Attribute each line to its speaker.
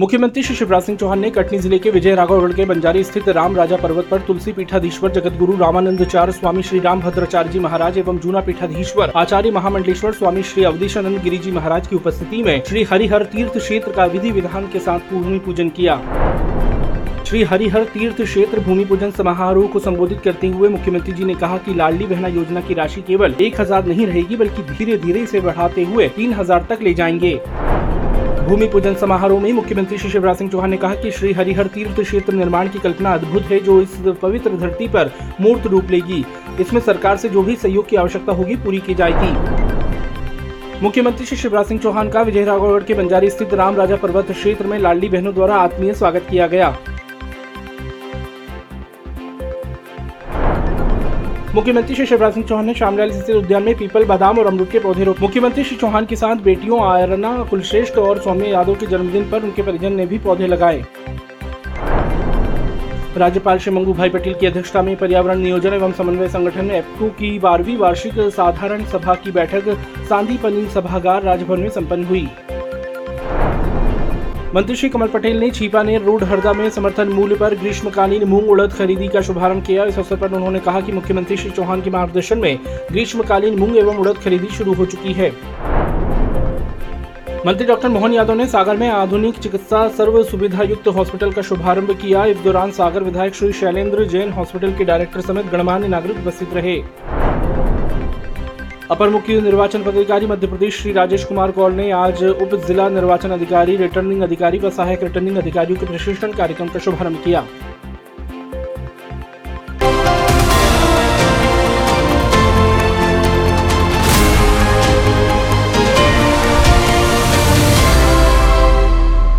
Speaker 1: मुख्यमंत्री श्री शिवराज सिंह चौहान ने कटनी ज़िले के विजय राघवगढ़ के बंजारी स्थित राम राजा पर्वत पर तुलसी पीठाधीश्वर जगत गुरु रामानंदचार्य स्वामी श्री राम भद्राचार्य जी महाराज एवं जूना पीठाधीश्वर आचार्य महामंडलेश्वर, स्वामी श्री अवधेशानंद गिरी जी महाराज की उपस्थिति में श्री हरिहर तीर्थ क्षेत्र का विधि विधान के साथ भूमि पूजन किया। श्री हरिहर तीर्थ क्षेत्र भूमि पूजन समारोह को संबोधित करते हुए मुख्यमंत्री जी ने कहा कि लाडली बहना योजना की राशि केवल एक हज़ार नहीं रहेगी, बल्कि धीरे धीरे इसे बढ़ाते हुए तीन हज़ार तक ले जाएँगे। भूमि पूजन समारोह में मुख्यमंत्री श्री शिवराज सिंह चौहान ने कहा कि श्री हरिहर तीर्थ क्षेत्र निर्माण की कल्पना अद्भुत है, जो इस पवित्र धरती पर मूर्त रूप लेगी। इसमें सरकार से जो भी सहयोग की आवश्यकता होगी, पूरी की जाएगी। मुख्यमंत्री श्री शिवराज सिंह चौहान का विजय राघवगढ़ के बंजारी स्थित राम राजा पर्वत क्षेत्र में लाडली बहनों द्वारा आत्मीय स्वागत किया गया। मुख्यमंत्री श्री शिवराज सिंह चौहान ने शामलाल स्थित उद्यान में पीपल, बादाम और अमरूद के पौधे रोपे। मुख्यमंत्री श्री चौहान के साथ बेटियों आयरना, कुलश्रेष्ठ और सौम्य यादव के जन्मदिन पर उनके परिजन ने भी पौधे लगाए। राज्यपाल श्री मंगू भाई पटेल की अध्यक्षता में पर्यावरण नियोजन एवं समन्वय संगठन एप्को की बारहवीं वार्षिक साधारण सभा की बैठक सांदीपनी सभागार राजभवन में संपन्न हुई। मंत्री श्री कमल पटेल ने छीपानेर रोड हरदा में समर्थन मूल्य पर ग्रीष्मकालीन मूंग उड़द खरीदी का शुभारंभ किया। इस अवसर पर उन्होंने कहा कि मुख्यमंत्री श्री चौहान के मार्गदर्शन में ग्रीष्मकालीन मूंग एवं उड़द खरीदी शुरू हो चुकी है। मंत्री डॉक्टर मोहन यादव ने सागर में आधुनिक चिकित्सा सर्व सुविधा युक्त हॉस्पिटल का शुभारंभ किया। इस दौरान सागर विधायक श्री शैलेंद्र जैन हॉस्पिटल के डायरेक्टर समेत गणमान्य नागरिक उपस्थित रहे। अपर मुख्य निर्वाचन पदाधिकारी मध्य प्रदेश श्री राजेश कुमार कौल ने आज उप जिला निर्वाचन अधिकारी रिटर्निंग अधिकारी व सहायक रिटर्निंग अधिकारियों के प्रशिक्षण कार्यक्रम का शुभारंभ किया।